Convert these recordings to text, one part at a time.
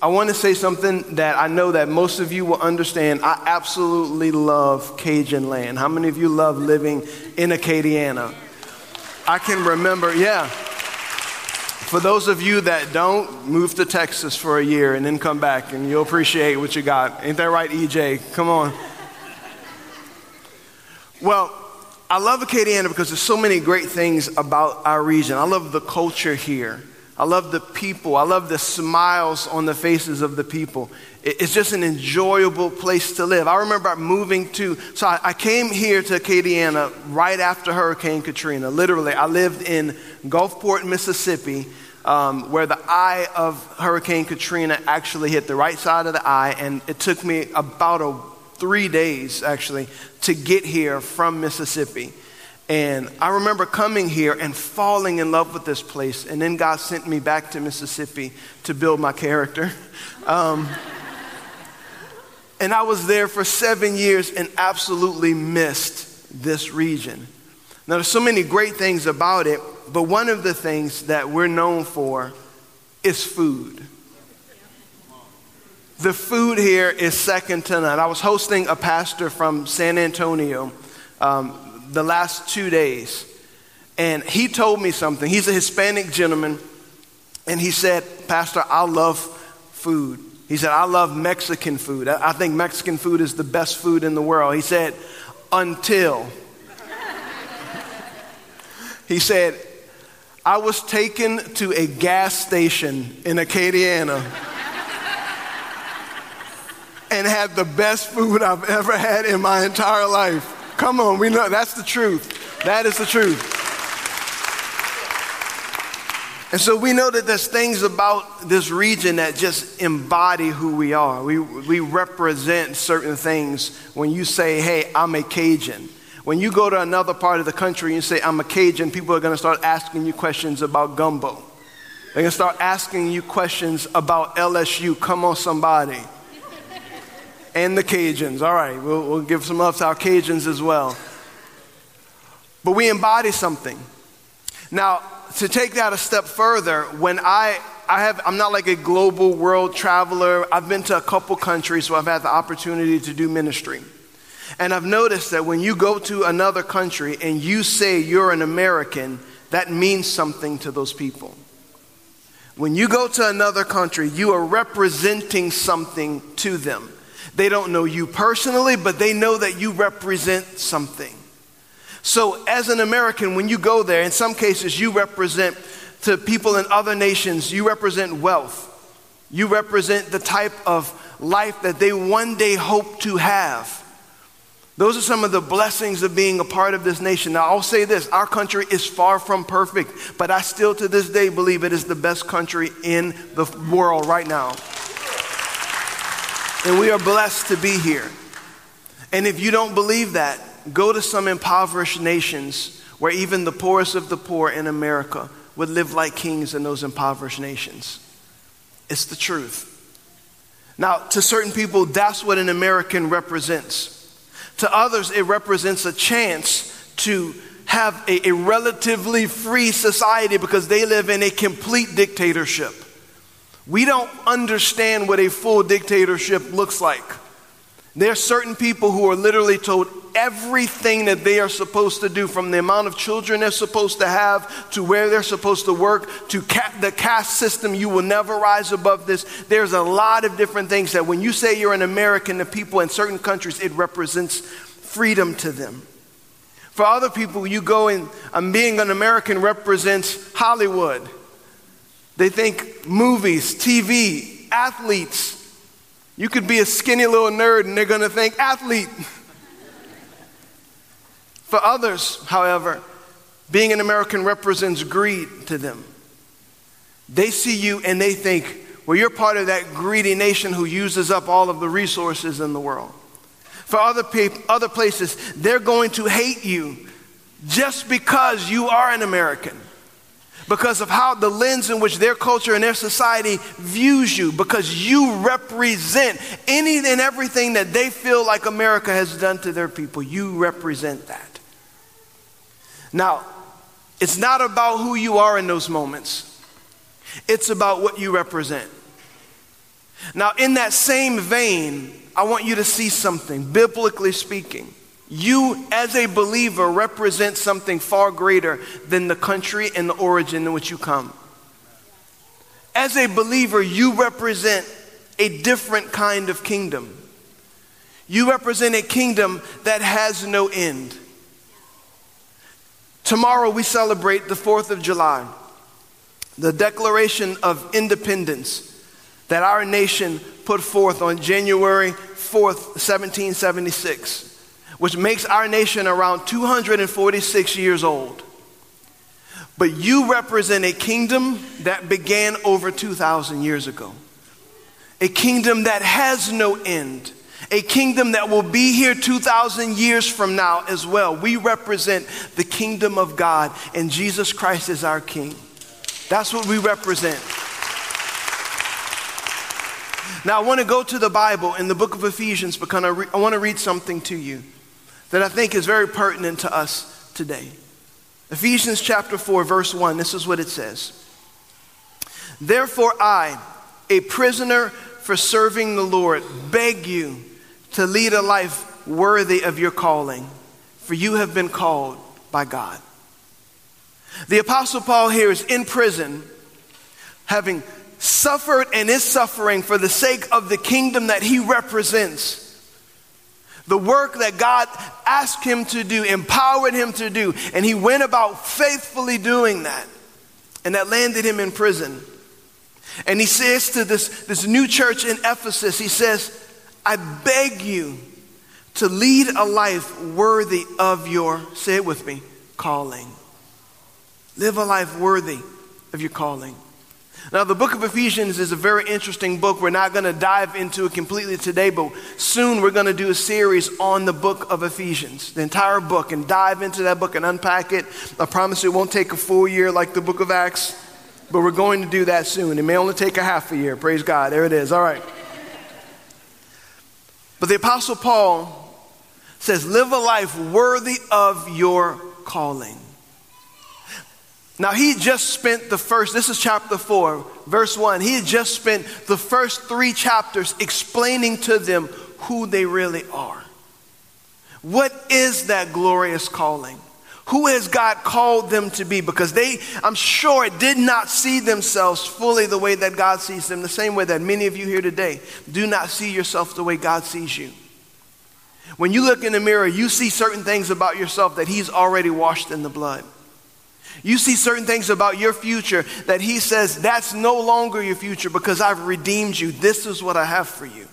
I want to say something that I know that most of you will understand. I absolutely love Cajun land. How many of you love living in Acadiana? I can remember, yeah. For those of you that don't, move to Texas for a year and then come back and you'll appreciate what you got. Ain't that right, EJ? Come on. Well, I love Acadiana because there's so many great things about our region. I love the culture here. I love the people. I love the smiles on the faces of the people. It's just an enjoyable place to live. I remember moving to, so I, came here to Acadiana right after Hurricane Katrina. Literally, I lived in Gulfport, Mississippi, um, where the eye of Hurricane Katrina actually hit the right side of the eye, and it took me about a, three days actually to get here from Mississippi. And I remember coming here and falling in love with this place. And then God sent me back to Mississippi to build my character. Um, and I was there for seven years and absolutely missed this region. Now, there's so many great things about it, but one of the things that we're known for is food. The food here is second to none. I was hosting a pastor from San Antonio um, the last two days, and he told me something. He's a Hispanic gentleman, and he said, Pastor, I love food. He said, I love Mexican food. I think Mexican food is the best food in the world. He said, until. he said, I was taken to a gas station in Acadiana and had the best food I've ever had in my entire life. Come on, we know that's the truth. That is the truth. And so we know that there's things about this region that just embody who we are. We, we represent certain things when you say, hey, I'm a Cajun. When you go to another part of the country and you say, I'm a Cajun, people are going to start asking you questions about gumbo. They're going to start asking you questions about LSU. Come on, somebody and the Cajuns. All right, we'll, we'll give some love to our Cajuns as well. But we embody something. Now, to take that a step further, when I, I have, I'm not like a global world traveler. I've been to a couple countries, where I've had the opportunity to do ministry. And I've noticed that when you go to another country and you say you're an American, that means something to those people. When you go to another country, you are representing something to them. They don't know you personally, but they know that you represent something. So, as an American, when you go there, in some cases, you represent to people in other nations, you represent wealth. You represent the type of life that they one day hope to have. Those are some of the blessings of being a part of this nation. Now, I'll say this our country is far from perfect, but I still to this day believe it is the best country in the world right now. And we are blessed to be here. And if you don't believe that, go to some impoverished nations where even the poorest of the poor in America would live like kings in those impoverished nations. It's the truth. Now, to certain people, that's what an American represents. To others, it represents a chance to have a, a relatively free society because they live in a complete dictatorship. We don't understand what a full dictatorship looks like. There are certain people who are literally told everything that they are supposed to do, from the amount of children they're supposed to have, to where they're supposed to work, to ca- the caste system. You will never rise above this. There's a lot of different things that when you say you're an American, the people in certain countries, it represents freedom to them. For other people, you go and um, being an American represents Hollywood. They think movies, TV, athletes. You could be a skinny little nerd and they're going to think athlete. For others, however, being an American represents greed to them. They see you and they think, well, you're part of that greedy nation who uses up all of the resources in the world. For other, people, other places, they're going to hate you just because you are an American because of how the lens in which their culture and their society views you, because you represent any and everything that they feel like America has done to their people. You represent that. Now, it's not about who you are in those moments, it's about what you represent. Now, in that same vein, I want you to see something, biblically speaking. You, as a believer, represent something far greater than the country and the origin in which you come. As a believer, you represent a different kind of kingdom. You represent a kingdom that has no end. Tomorrow we celebrate the 4th of July, the Declaration of Independence that our nation put forth on January 4th, 1776 which makes our nation around 246 years old. But you represent a kingdom that began over 2,000 years ago, a kingdom that has no end, a kingdom that will be here 2,000 years from now as well. We represent the kingdom of God, and Jesus Christ is our King. That's what we represent. Now, I want to go to the Bible in the book of Ephesians because I, re- I want to read something to you that I think is very pertinent to us today. Ephesians chapter 4, verse 1, this is what it says Therefore, I, a prisoner for serving the Lord, beg you to lead a life worthy of your calling, for you have been called by God. The Apostle Paul here is in prison, having suffered and is suffering for the sake of the kingdom that he represents the work that God asked him to do, empowered him to do, and he went about faithfully doing that. And that landed him in prison. And he says to this, this new church in Ephesus, he says, I beg you to lead a life worthy of your, say it with me, calling. Live a life worthy of your calling. Now, the book of Ephesians is a very interesting book. We're not going to dive into it completely today, but soon we're going to do a series on the book of Ephesians, the entire book, and dive into that book and unpack it. I promise it won't take a full year like the book of Acts, but we're going to do that soon. It may only take a half a year. Praise God. There it is. All right. But the Apostle Paul says, Live a life worthy of your calling. Now, he just spent the first, this is chapter 4, verse 1. He had just spent the first three chapters explaining to them who they really are. What is that glorious calling? Who has God called them to be? Because they, I'm sure, did not see themselves fully the way that God sees them, the same way that many of you here today do not see yourself the way God sees you. When you look in the mirror, you see certain things about yourself that He's already washed in the blood. You see certain things about your future that he says, that's no longer your future because I've redeemed you. This is what I have for you.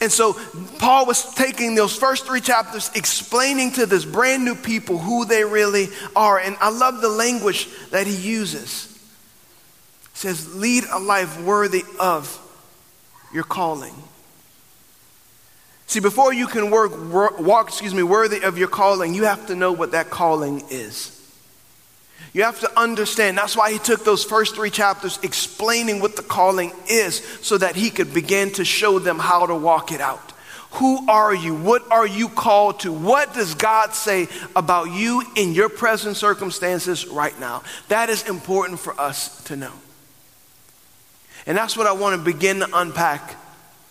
And so Paul was taking those first three chapters, explaining to this brand new people who they really are. And I love the language that he uses. Says, lead a life worthy of your calling. See, before you can work, walk, excuse me, worthy of your calling, you have to know what that calling is. You have to understand. That's why he took those first three chapters explaining what the calling is so that he could begin to show them how to walk it out. Who are you? What are you called to? What does God say about you in your present circumstances right now? That is important for us to know. And that's what I want to begin to unpack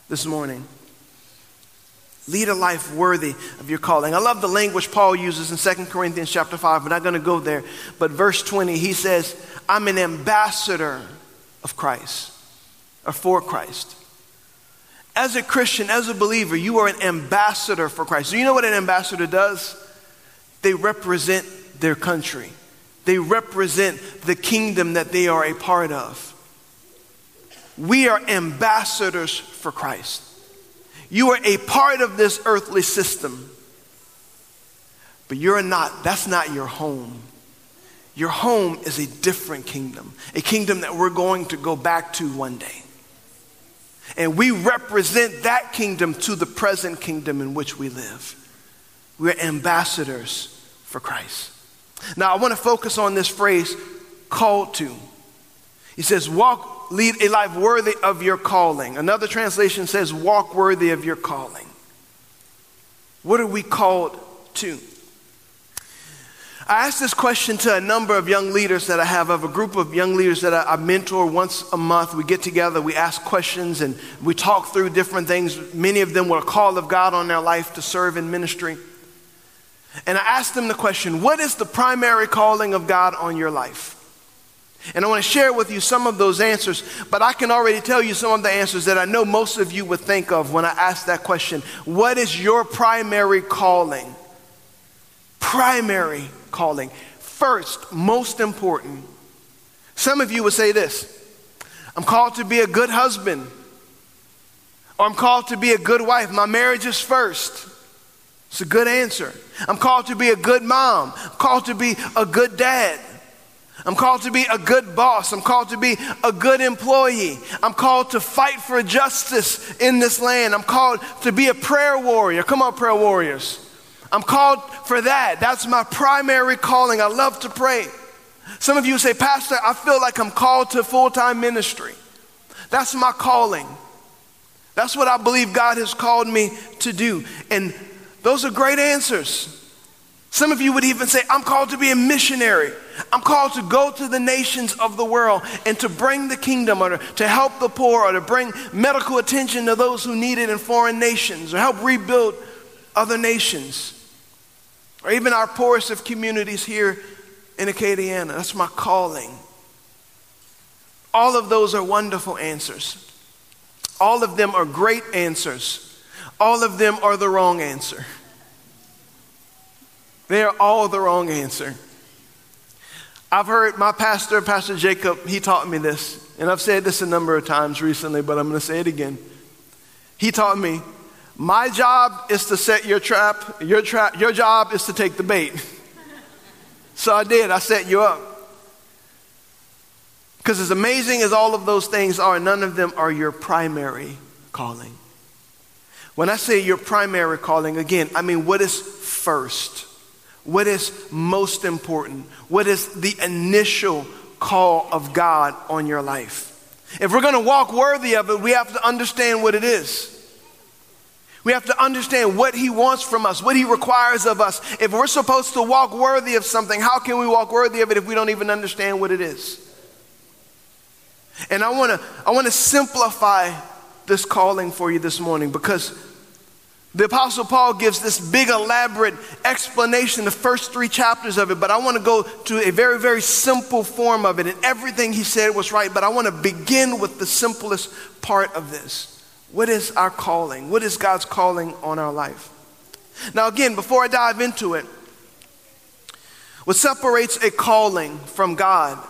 this morning. Lead a life worthy of your calling. I love the language Paul uses in 2 Corinthians chapter 5. We're not going to go there. But verse 20, he says, I'm an ambassador of Christ, or for Christ. As a Christian, as a believer, you are an ambassador for Christ. Do you know what an ambassador does? They represent their country, they represent the kingdom that they are a part of. We are ambassadors for Christ. You are a part of this earthly system, but you're not, that's not your home. Your home is a different kingdom, a kingdom that we're going to go back to one day. And we represent that kingdom to the present kingdom in which we live. We're ambassadors for Christ. Now, I want to focus on this phrase, called to. He says, walk, lead a life worthy of your calling. Another translation says, walk worthy of your calling. What are we called to? I asked this question to a number of young leaders that I have, of a group of young leaders that I, mentor once a month. We get together, we ask questions, and we talk through different things. Many of them were a call of God on their life to serve in ministry. And I asked them the question what is the primary calling of God on your life? And I want to share with you some of those answers, but I can already tell you some of the answers that I know most of you would think of when I ask that question. What is your primary calling? Primary calling. First, most important, some of you would say this I'm called to be a good husband, or I'm called to be a good wife. My marriage is first. It's a good answer. I'm called to be a good mom, I'm called to be a good dad. I'm called to be a good boss. I'm called to be a good employee. I'm called to fight for justice in this land. I'm called to be a prayer warrior. Come on, prayer warriors. I'm called for that. That's my primary calling. I love to pray. Some of you say, Pastor, I feel like I'm called to full time ministry. That's my calling. That's what I believe God has called me to do. And those are great answers. Some of you would even say, I'm called to be a missionary. I'm called to go to the nations of the world and to bring the kingdom or to help the poor or to bring medical attention to those who need it in foreign nations or help rebuild other nations or even our poorest of communities here in Acadiana. That's my calling. All of those are wonderful answers. All of them are great answers. All of them are the wrong answer. They are all the wrong answer. I've heard my pastor, Pastor Jacob, he taught me this, and I've said this a number of times recently, but I'm going to say it again. He taught me my job is to set your trap. Your, trap, your job is to take the bait. so I did. I set you up. Because as amazing as all of those things are, none of them are your primary calling. When I say your primary calling, again, I mean what is first? What is most important? What is the initial call of God on your life? If we're going to walk worthy of it, we have to understand what it is. We have to understand what He wants from us, what He requires of us. If we're supposed to walk worthy of something, how can we walk worthy of it if we don't even understand what it is? And I want to I want to simplify this calling for you this morning because the Apostle Paul gives this big, elaborate explanation, the first three chapters of it, but I want to go to a very, very simple form of it. And everything he said was right, but I want to begin with the simplest part of this. What is our calling? What is God's calling on our life? Now, again, before I dive into it, what separates a calling from God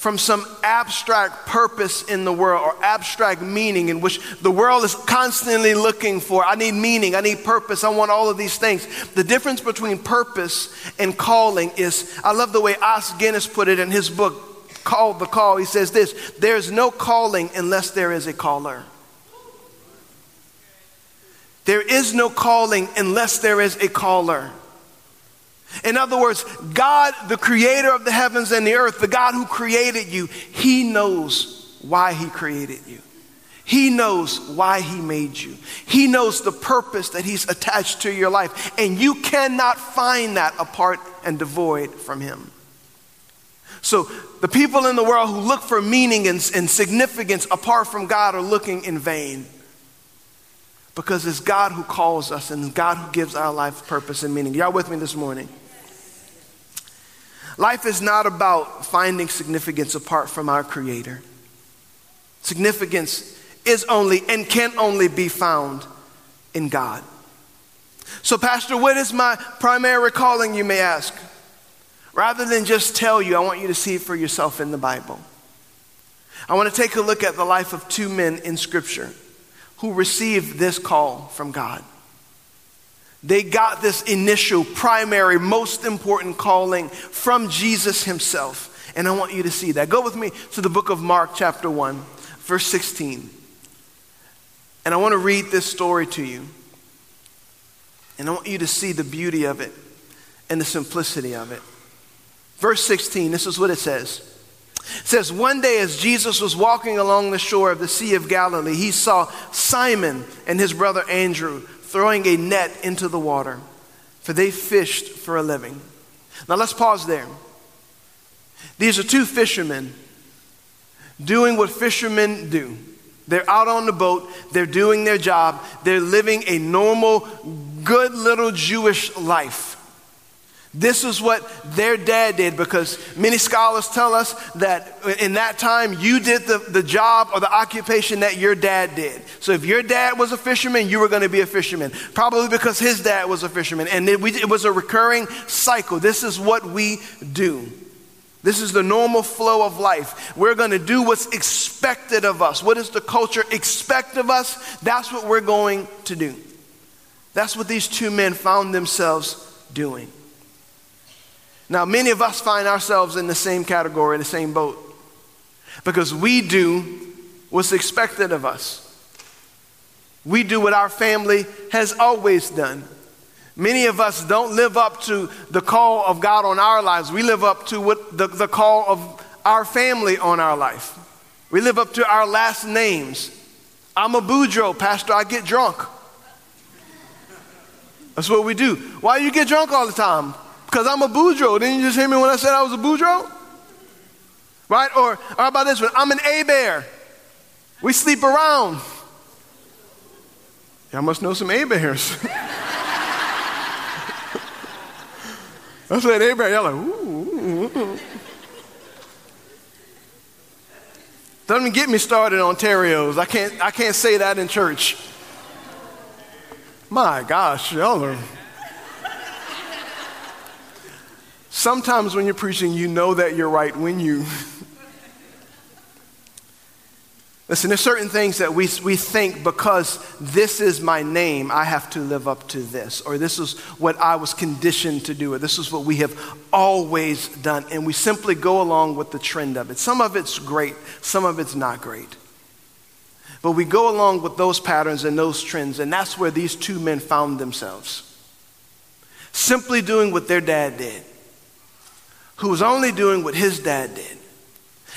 from some abstract purpose in the world or abstract meaning in which the world is constantly looking for. I need meaning, I need purpose, I want all of these things. The difference between purpose and calling is, I love the way Os Guinness put it in his book, Called the Call. He says this there's no calling unless there is a caller. There is no calling unless there is a caller. In other words, God, the creator of the heavens and the earth, the God who created you, he knows why he created you. He knows why he made you. He knows the purpose that he's attached to your life. And you cannot find that apart and devoid from him. So the people in the world who look for meaning and, and significance apart from God are looking in vain because it's God who calls us and God who gives our life purpose and meaning. Y'all with me this morning? Life is not about finding significance apart from our Creator. Significance is only and can only be found in God. So, Pastor, what is my primary calling, you may ask? Rather than just tell you, I want you to see it for yourself in the Bible. I want to take a look at the life of two men in Scripture who received this call from God. They got this initial, primary, most important calling from Jesus himself. And I want you to see that. Go with me to the book of Mark, chapter 1, verse 16. And I want to read this story to you. And I want you to see the beauty of it and the simplicity of it. Verse 16, this is what it says. It says, One day as Jesus was walking along the shore of the Sea of Galilee, he saw Simon and his brother Andrew throwing a net into the water, for they fished for a living. Now let's pause there. These are two fishermen doing what fishermen do. They're out on the boat, they're doing their job, they're living a normal, good little Jewish life. This is what their dad did because many scholars tell us that in that time you did the, the job or the occupation that your dad did. So if your dad was a fisherman, you were going to be a fisherman. Probably because his dad was a fisherman. And it, we, it was a recurring cycle. This is what we do. This is the normal flow of life. We're going to do what's expected of us. What does the culture expect of us? That's what we're going to do. That's what these two men found themselves doing. Now, many of us find ourselves in the same category, the same boat, because we do what's expected of us. We do what our family has always done. Many of us don't live up to the call of God on our lives. We live up to what the, the call of our family on our life. We live up to our last names. I'm a Boudreaux, Pastor, I get drunk. That's what we do. Why do you get drunk all the time? Because I'm a Boudreaux. Didn't you just hear me when I said I was a Boudreaux? Right? Or, how about this one? I'm an Hebert. We sleep around. Y'all must know some Heberts. I said Hebert. Y'all like, ooh, Doesn't get me started on. I can't, I can't say that in church. My gosh, y'all are. Sometimes when you're preaching, you know that you're right when you. Listen, there's certain things that we, we think because this is my name, I have to live up to this, or this is what I was conditioned to do, or this is what we have always done, and we simply go along with the trend of it. Some of it's great, some of it's not great. But we go along with those patterns and those trends, and that's where these two men found themselves. Simply doing what their dad did who was only doing what his dad did.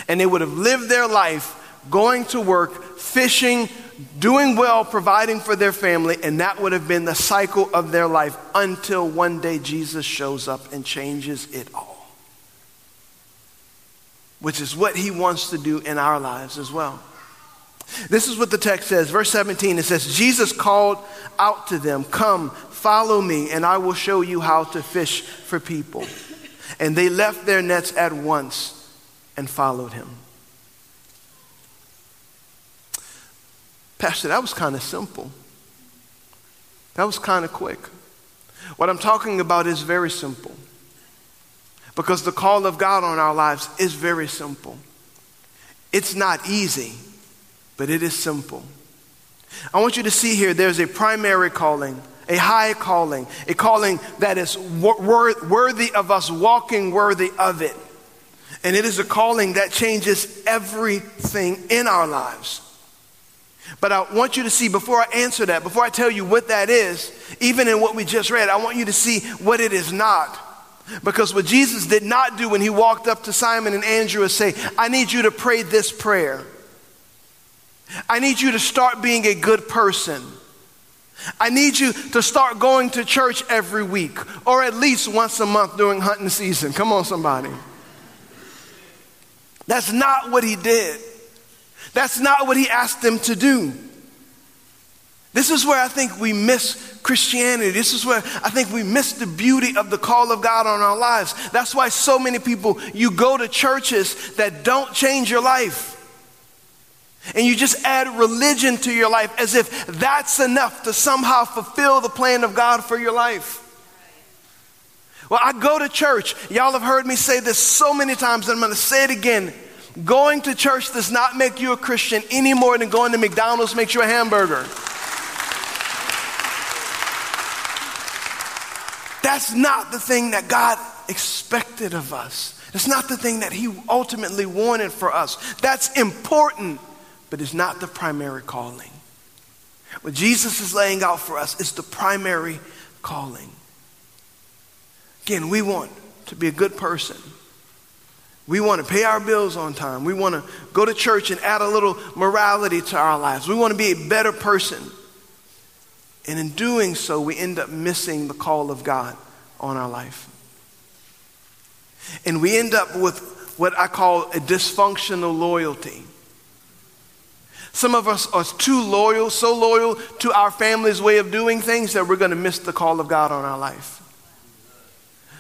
And they would have lived their life going to work, fishing, doing well, providing for their family, and that would have been the cycle of their life until one day Jesus shows up and changes it all. Which is what he wants to do in our lives as well. This is what the text says. Verse 17 it says, Jesus called out to them, Come, follow me, and I will show you how to fish for people. And they left their nets at once and followed him. Pastor, that was kind of simple. That was kind of quick. What I'm talking about is very simple. Because the call of God on our lives is very simple. It's not easy, but it is simple. I want you to see here there's a primary calling a high calling, a calling that is wor- worthy of us walking worthy of it. And it is a calling that changes everything in our lives. But I want you to see, before I answer that, before I tell you what that is, even in what we just read, I want you to see what it is not. Because what Jesus did not do when he walked up to Simon and Andrew is say, I need you to pray this prayer. I need you to start being a good person. I need you to start going to church every week or at least once a month during hunting season. Come on, somebody. That's not what he did. That's not what he asked them to do. This is where I think we miss Christianity. This is where I think we miss the beauty of the call of God on our lives. That's why so many people, you go to churches that don't change your life. And you just add religion to your life as if that's enough to somehow fulfill the plan of God for your life. Well, I go to church. Y'all have heard me say this so many times, and I'm going to say it again. Going to church does not make you a Christian any more than going to McDonald's makes you a hamburger. That's not the thing that God expected of us. It's not the thing that He ultimately wanted for us. That's important but it's not the primary calling. What Jesus is laying out for us is the primary calling. Again, we want to be a good person. We want to pay our bills on time. We want to go to church and add a little morality to our lives. We want to be a better person. And in doing so, we end up missing the call of God on our life. And we end up with what I call a dysfunctional loyalty. Some of us are too loyal, so loyal to our family's way of doing things that we're going to miss the call of God on our life.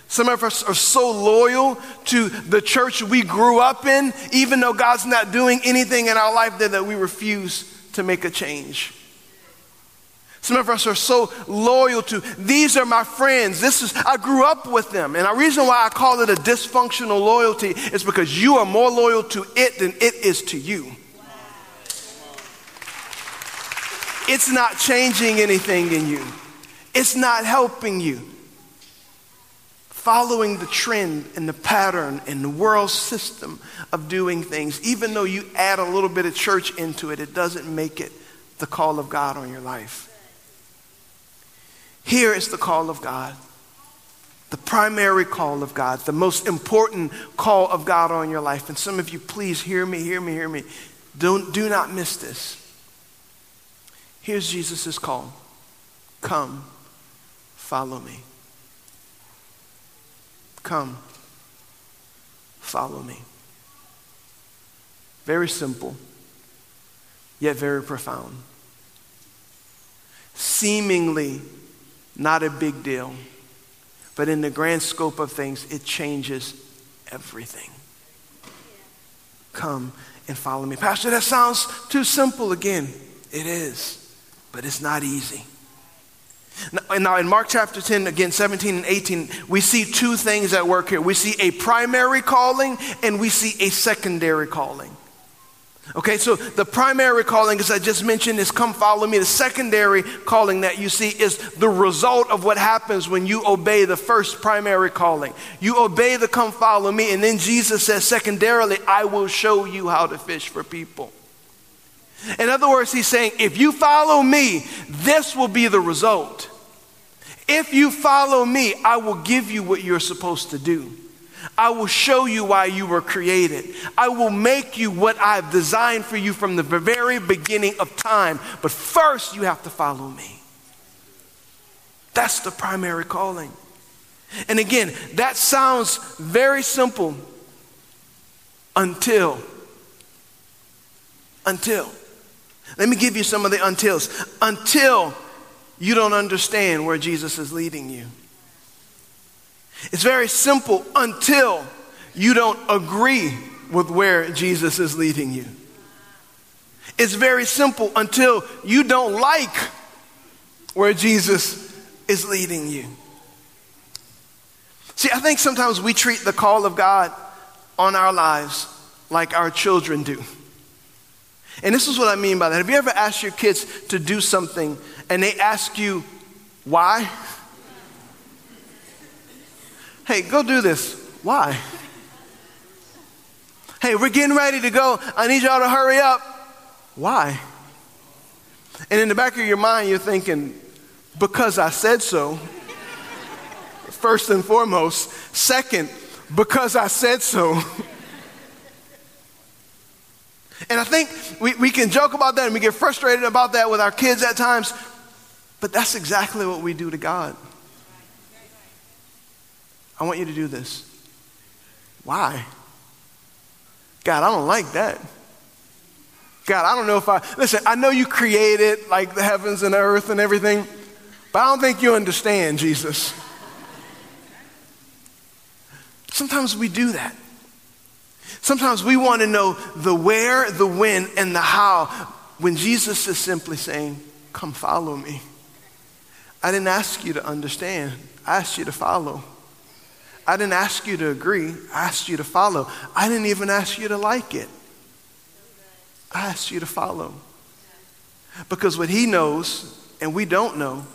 Some of us are so loyal to the church we grew up in, even though God's not doing anything in our life there, that we refuse to make a change. Some of us are so loyal to these are my friends. This is I grew up with them. And the reason why I call it a dysfunctional loyalty is because you are more loyal to it than it is to you. It's not changing anything in you. It's not helping you. Following the trend and the pattern and the world system of doing things, even though you add a little bit of church into it, it doesn't make it the call of God on your life. Here is the call of God. The primary call of God, the most important call of God on your life. And some of you, please hear me, hear me, hear me. Don't, do not miss this. Here's Jesus' call Come, follow me. Come, follow me. Very simple, yet very profound. Seemingly not a big deal. But in the grand scope of things, it changes everything. Come and follow me. Pastor, that sounds too simple again. It is, but it's not easy. Now, in Mark chapter 10, again, 17 and 18, we see two things at work here. We see a primary calling and we see a secondary calling. Okay, so the primary calling, as I just mentioned, is come follow me. The secondary calling that you see is the result of what happens when you obey the first primary calling. You obey the come follow me, and then Jesus says, secondarily, I will show you how to fish for people. In other words, he's saying, if you follow me, this will be the result. If you follow me, I will give you what you're supposed to do. I will show you why you were created. I will make you what I've designed for you from the very beginning of time. But first, you have to follow me. That's the primary calling. And again, that sounds very simple until, until. Let me give you some of the untils. Until you don't understand where Jesus is leading you. It's very simple until you don't agree with where Jesus is leading you. It's very simple until you don't like where Jesus is leading you. See, I think sometimes we treat the call of God on our lives like our children do. And this is what I mean by that. Have you ever asked your kids to do something and they ask you why? Hey, go do this. Why? Hey, we're getting ready to go. I need y'all to hurry up. Why? And in the back of your mind, you're thinking, because I said so. First and foremost. Second, because I said so. and I think we, we can joke about that and we get frustrated about that with our kids at times, but that's exactly what we do to God. I want you to do this. Why? God, I don't like that. God, I don't know if I, listen, I know you created like the heavens and the earth and everything, but I don't think you understand, Jesus. Sometimes we do that. Sometimes we want to know the where, the when, and the how when Jesus is simply saying, Come follow me. I didn't ask you to understand, I asked you to follow. I didn't ask you to agree. I asked you to follow. I didn't even ask you to like it. I asked you to follow. Because what he knows and we don't know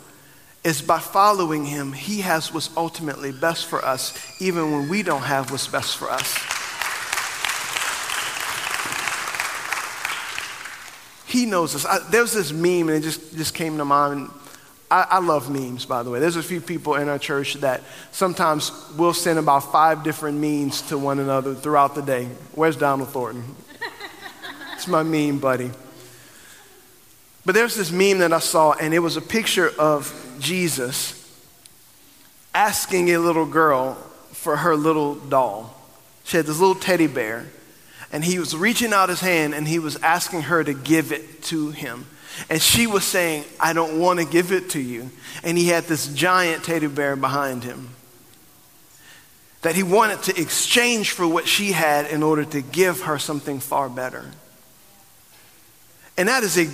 is by following him, he has what's ultimately best for us, even when we don't have what's best for us. He knows us. I, there was this meme, and it just, just came to mind. I, I love memes, by the way. There's a few people in our church that sometimes we'll send about five different memes to one another throughout the day. Where's Donald Thornton? it's my meme buddy. But there's this meme that I saw, and it was a picture of Jesus asking a little girl for her little doll. She had this little teddy bear, and he was reaching out his hand and he was asking her to give it to him. And she was saying, I don't want to give it to you. And he had this giant teddy bear behind him that he wanted to exchange for what she had in order to give her something far better. And that is a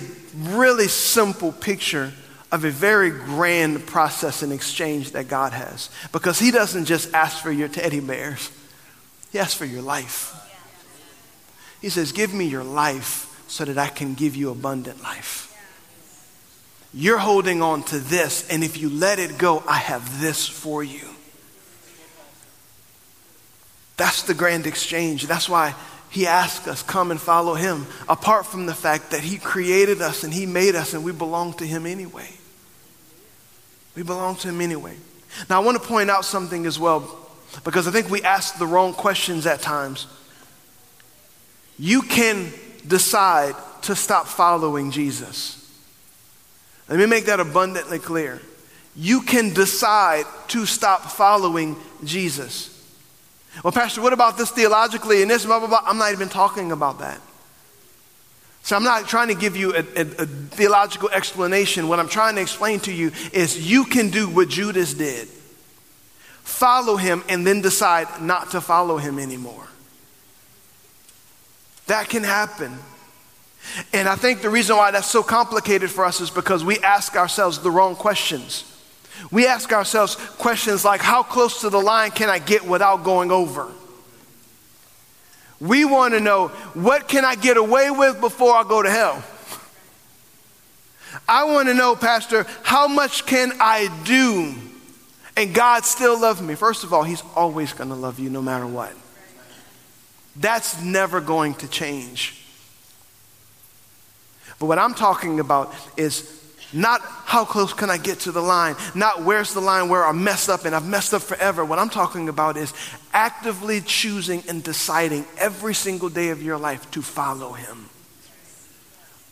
really simple picture of a very grand process and exchange that God has. Because He doesn't just ask for your teddy bears, He asks for your life. He says, Give me your life so that I can give you abundant life. You're holding on to this, and if you let it go, I have this for you. That's the grand exchange. That's why he asked us, come and follow him, apart from the fact that he created us and he made us and we belong to him anyway. We belong to him anyway. Now, I want to point out something as well, because I think we ask the wrong questions at times. You can decide to stop following Jesus. Let me make that abundantly clear. You can decide to stop following Jesus. Well, Pastor, what about this theologically and this, blah, blah, blah? I'm not even talking about that. So I'm not trying to give you a, a, a, theological explanation. What I'm trying to explain to you is you can do what Judas did follow him and then decide not to follow him anymore. That can happen. And I think the reason why that's so complicated for us is because we ask ourselves the wrong questions. We ask ourselves questions like, How close to the line can I get without going over? We want to know, What can I get away with before I go to hell? I want to know, Pastor, how much can I do and God still love me? First of all, He's always going to love you no matter what. That's never going to change. But what I'm talking about is not how close can I get to the line, not where's the line where I messed up and I've messed up forever. What I'm talking about is actively choosing and deciding every single day of your life to follow Him.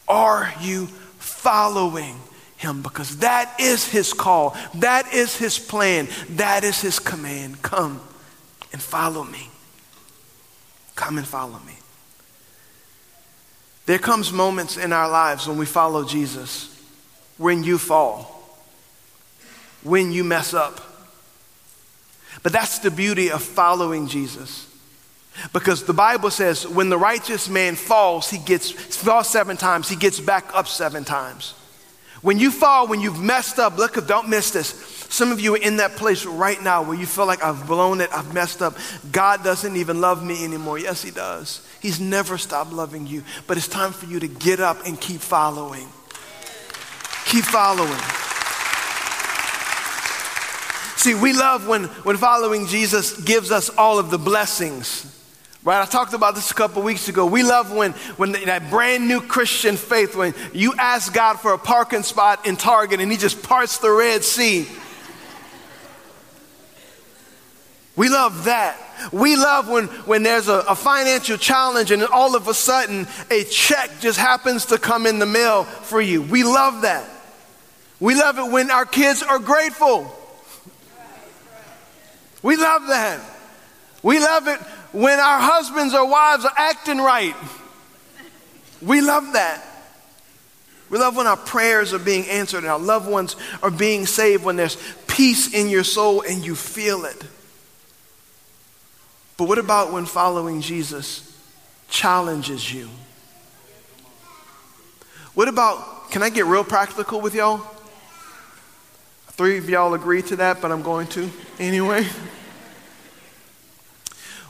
Are you following Him? Because that is His call, that is His plan, that is His command. Come and follow me. Come and follow me. There comes moments in our lives when we follow Jesus when you fall, when you mess up. But that's the beauty of following Jesus. Because the Bible says when the righteous man falls, he gets falls seven times, he gets back up seven times. When you fall, when you've messed up, look, don't miss this. Some of you are in that place right now where you feel like I've blown it, I've messed up. God doesn't even love me anymore. Yes, He does. He's never stopped loving you. But it's time for you to get up and keep following. Keep following. See, we love when, when following Jesus gives us all of the blessings. Right? I talked about this a couple weeks ago. We love when, when that brand new Christian faith, when you ask God for a parking spot in Target and He just parts the Red Sea. We love that. We love when, when there's a, a, financial challenge and all of a sudden a check just happens to come in the mail for you. We love that. We love it when our kids are grateful. We love that. We love it when our husbands or wives are acting right. We love that. We love when our prayers are being answered and our loved ones are being saved, when there's peace in your soul and you feel it. But what about when following Jesus challenges you? What about, can I get real practical with y'all? Three of y'all agree to that, but I'm going to anyway.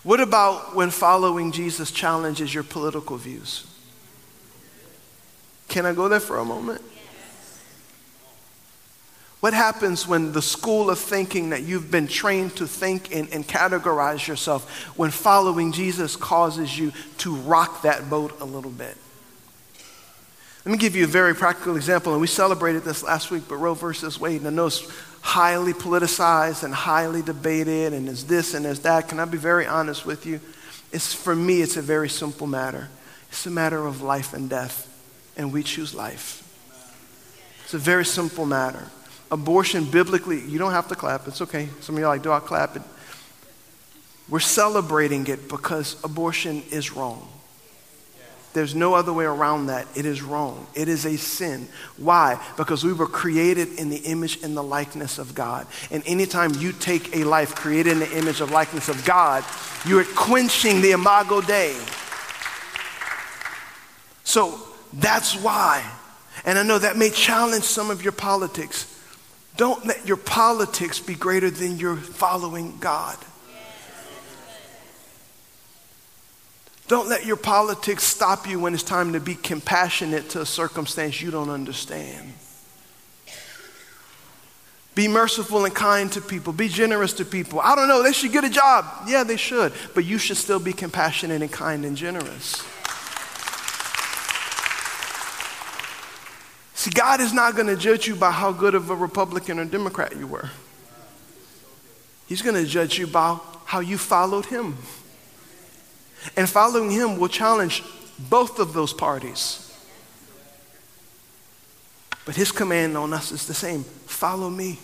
What about when following Jesus challenges your political views? Can I go there for a moment? What happens when the school of thinking that you've been trained to think and, and categorize yourself, when following Jesus causes you to rock that boat a little bit? Let me give you a very practical example, and we celebrated this last week, but Roe versus Wade, and I know it's highly politicized and highly debated, and there's this and there's that. Can I be very honest with you? It's, for me, it's a very simple matter. It's a matter of life and death, and we choose life. It's a very simple matter. Abortion, biblically, you don't have to clap. It's okay. Some of you are like, do I clap it? We're celebrating it because abortion is wrong. There's no other way around that. It is wrong. It is a sin. Why? Because we were created in the image and the likeness of God. And anytime you take a life created in the image of likeness of God, you're quenching the imago Dei. So that's why. And I know that may challenge some of your politics. Don't let your politics be greater than your following God. Don't let your politics stop you when it's time to be compassionate to a circumstance you don't understand. Be merciful and kind to people. Be generous to people. I don't know, they should get a job. Yeah, they should. But you should still be compassionate and kind and generous. See, God is not going to judge you by how good of a Republican or Democrat you were. He's going to judge you by how you followed Him. And following him will challenge both of those parties. But his command on us is the same follow me.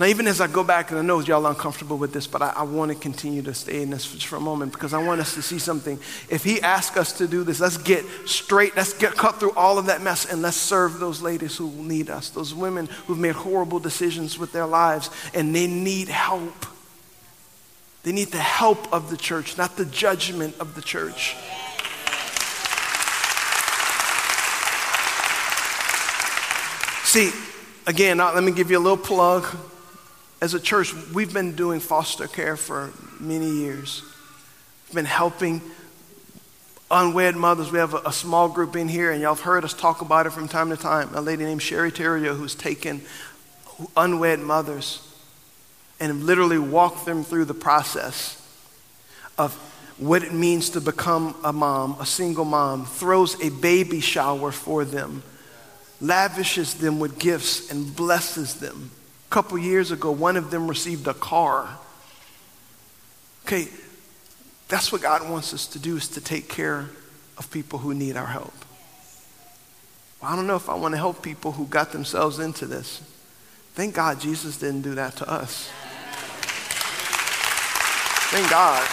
Now, even as I go back, and I know y'all are uncomfortable with this, but I, I want to continue to stay in this just for a moment because I want us to see something. If he asks us to do this, let's get straight, let's get cut through all of that mess and let's serve those ladies who need us, those women who've made horrible decisions with their lives and they need help. They need the help of the church, not the judgment of the church. See, again, let me give you a little plug. As a church, we've been doing foster care for many years. We've been helping unwed mothers. We have a, a, small group in here, and y'all have heard us talk about it from time to time. A lady named Sherry Theriot who's taken unwed mothers and literally walk them through the process of what it means to become a mom, a single mom, throws a baby shower for them, lavishes them with gifts, and blesses them. A couple years ago, one of them received a car. Okay, that's what God wants us to do is to take care of people who need our help. Well, I don't know if I want to help people who got themselves into this. Thank God Jesus didn't do that to us. Thank God.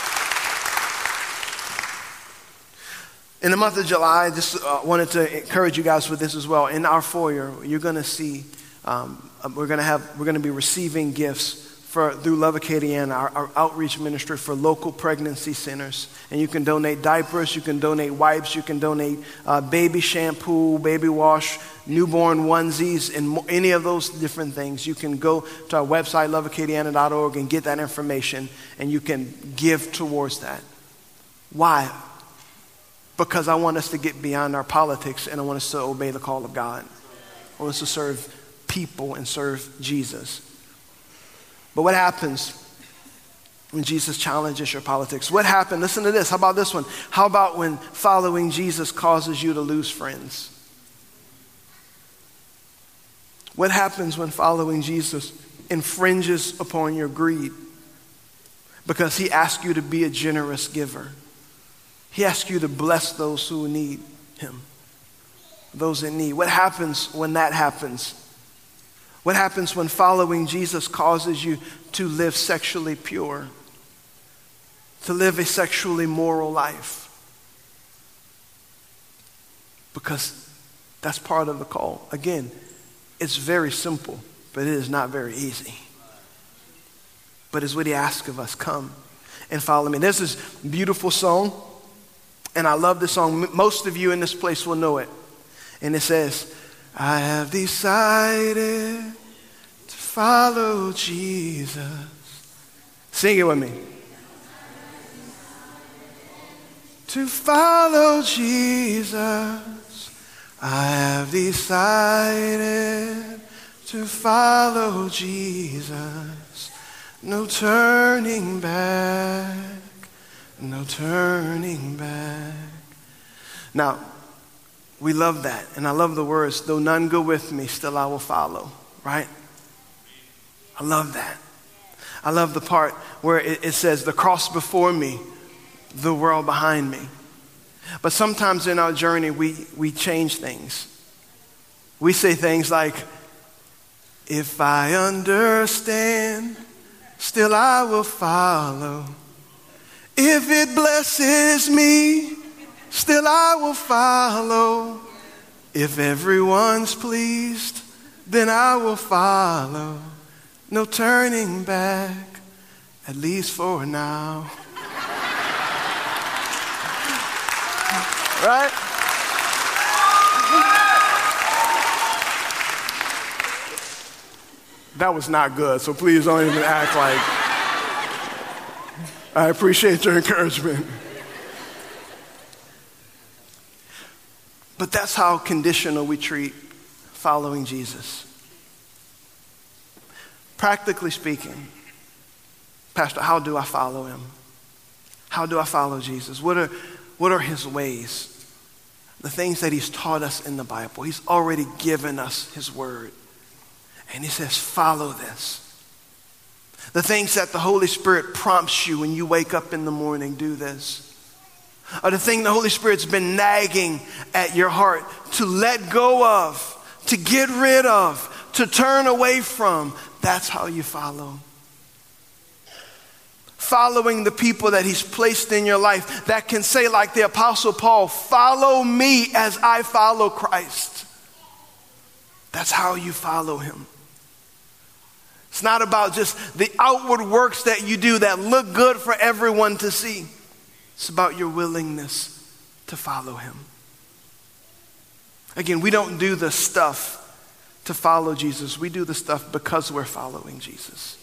In the month of July, I just uh, wanted to encourage you guys with this as well. In our foyer, you're going to see, um, uh, we're going to have, we're going to be receiving gifts for, through Love Acadiana, our, our, outreach ministry for local pregnancy centers. And you can donate diapers, you can donate wipes, you can donate uh, baby shampoo, baby wash, newborn onesies, and any of those different things, you can go to our website, loveacadiana.org, and get that information, and you can give towards that. Why? Because I want us to get beyond our politics and I want us to obey the call of God. I want us to serve people and serve Jesus. But what happens when Jesus challenges your politics? What happened? Listen to this. How about this one? How about when following Jesus causes you to lose friends? What happens when following Jesus infringes upon your greed? Because he asks you to be a generous giver. He asks you to bless those who need him, those in need. What happens when that happens? What happens when following Jesus causes you to live sexually pure, to live a sexually moral life? Because that's part of the call. Again, it's very simple, but it is not very easy. But it's what he asks of us come and follow me. This beautiful song, and I love this song. Most of you in this place will know it. And it says, I have decided to follow Jesus. Sing it with me. To follow Jesus. I have decided to follow Jesus. No turning back, no turning back. Now, We love that. And I love the words, though none go with me, still I will follow, right? I love that. I love the part where it, it says, the cross before me, the world behind me. But sometimes in our journey, we, we change things. We say things like, if I understand, still I will follow. If it blesses me, still I will follow. If everyone's pleased, then I will follow. No turning back, at least for now. right? That was not good, so please don't even act like. I appreciate your encouragement. But that's how conditional we treat following Jesus. Practically speaking, Pastor, how do I follow him? How do I follow Jesus? What are, what are his ways? The things that he's taught us in the Bible. He's already given us his word. And he says, follow this. The things that the Holy Spirit prompts you when you wake up in the morning, do this or the thing the Holy Spirit's been nagging at your heart to let go of, to get rid of, to turn away from, that's how you follow. Following the people that He's placed in your life that can say, like the Apostle Paul, follow me as I follow Christ. That's how you follow Him. It's not about just the outward works that you do that look good for everyone to see. It's about your willingness to follow him. Again, we don't do the stuff to follow Jesus. We do the stuff because we're following Jesus.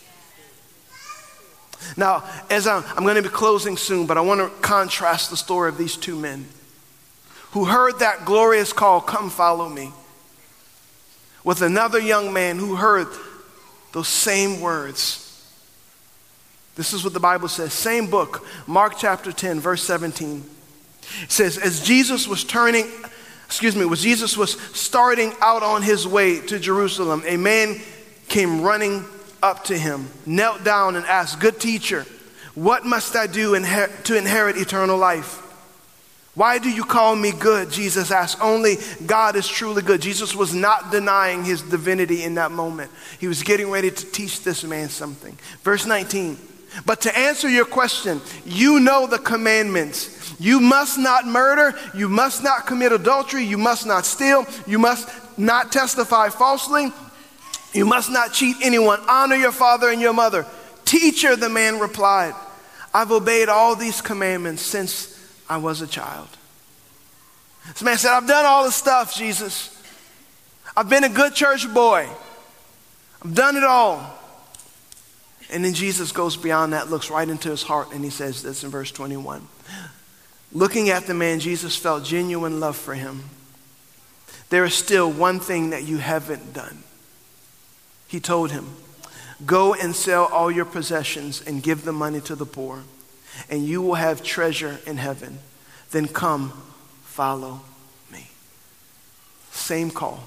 Now, as I'm, I'm going to be closing soon, but I want to contrast the story of these two men who heard that glorious call, Come follow me, with another young man who heard those same words this is what the Bible says. Same book, Mark chapter 10, verse 17. It says, As Jesus was turning, excuse me, was Jesus was starting out on his way to Jerusalem, a man came running up to him, knelt down, and asked, Good teacher, what must I do inher- to inherit eternal life? Why do you call me good? Jesus asked. Only God is truly good. Jesus was not denying his divinity in that moment. He was getting ready to teach this man something. Verse 19. But to answer your question, you know the commandments. You must not murder. You must not commit adultery. You must not steal. You must not testify falsely. You must not cheat anyone. Honor your father and your mother. Teacher, the man replied, I've obeyed all these commandments since I was a child. This man said, I've done all the stuff, Jesus. I've been a good church boy. I've done it all. And then Jesus goes beyond that, looks right into his heart, and he says this in verse 21. Looking at the man, Jesus felt genuine love for him. There is still one thing that you haven't done. He told him, Go and sell all your possessions and give the money to the poor, and you will have treasure in heaven. Then come, follow me. Same call.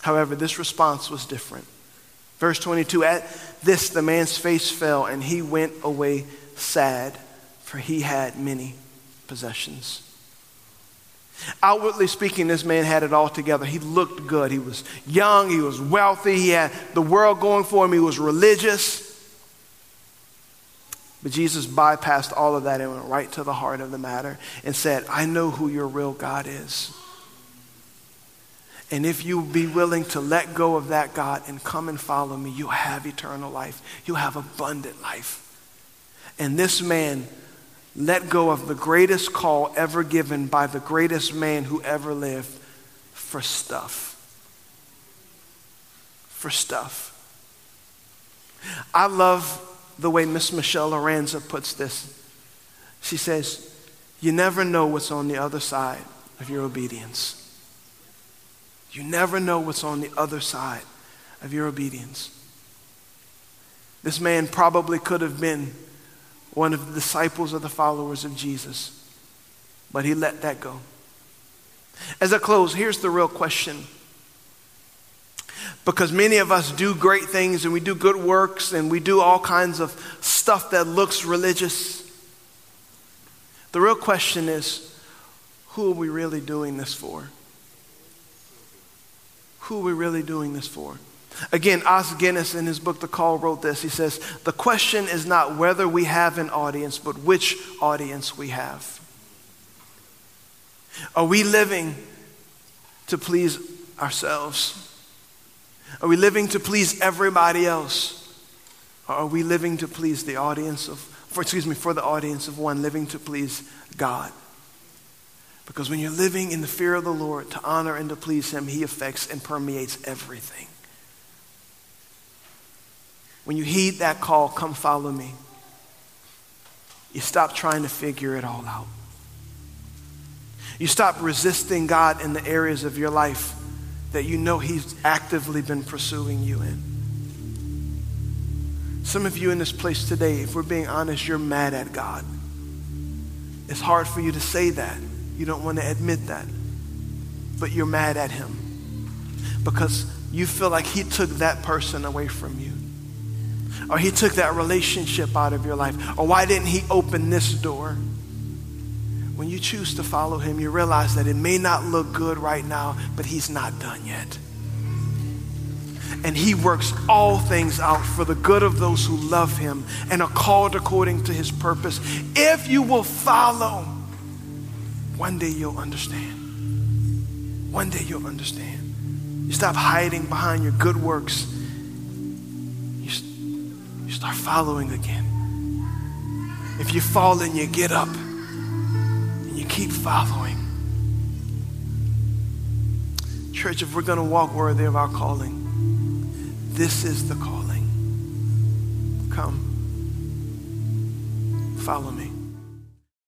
However, this response was different. Verse 22 At this, the man's face fell, and he went away sad, for he had many possessions. Outwardly speaking, this man had it all together. He looked good. He was young, he was wealthy, he had the world going for him, he was religious. But Jesus bypassed all of that and went right to the heart of the matter and said, I know who your real God is. And if you be willing to let go of that God and come and follow me, you'll have eternal life. You'll have abundant life. And this man let go of the greatest call ever given by the greatest man who ever lived for stuff. For stuff. I love the way Miss Michelle Lorenza puts this. She says, You never know what's on the other side of your obedience. You never know what's on the other side of your obedience. This man probably could have been one of the disciples or the followers of Jesus, but he let that go. As I close, here's the real question. Because many of us do great things and we do good works and we do all kinds of stuff that looks religious. The real question is who are we really doing this for? Who are we really doing this for? Again, Os Guinness in his book, The Call, wrote this. He says, The question is not whether we have an audience, but which audience we have. Are we living to please ourselves? Are we living to please everybody else? Or are we living to please the audience of, for, excuse me, for the audience of one, living to please God? Because when you're living in the fear of the Lord to honor and to please Him, He affects and permeates everything. When you heed that call, come follow me, you stop trying to figure it all out. You stop resisting God in the areas of your life that you know He's actively been pursuing you in. Some of you in this place today, if we're being honest, you're mad at God. It's hard for you to say that. You don't want to admit that. But you're mad at Him because you feel like He took that person away from you. Or He took that relationship out of your life. Or why didn't He open this door? when you choose to follow him, you realize that it may not look good right now, but he's not done yet. And he works all things out for the good of those who love him and are called according to his purpose. If you will follow, one day you'll understand. One day you'll understand. You stop hiding behind your good works, you, you start following again. If you fall and you get up, and you keep following. Church, if we're going to walk worthy of our calling, this is the calling. Come, follow me.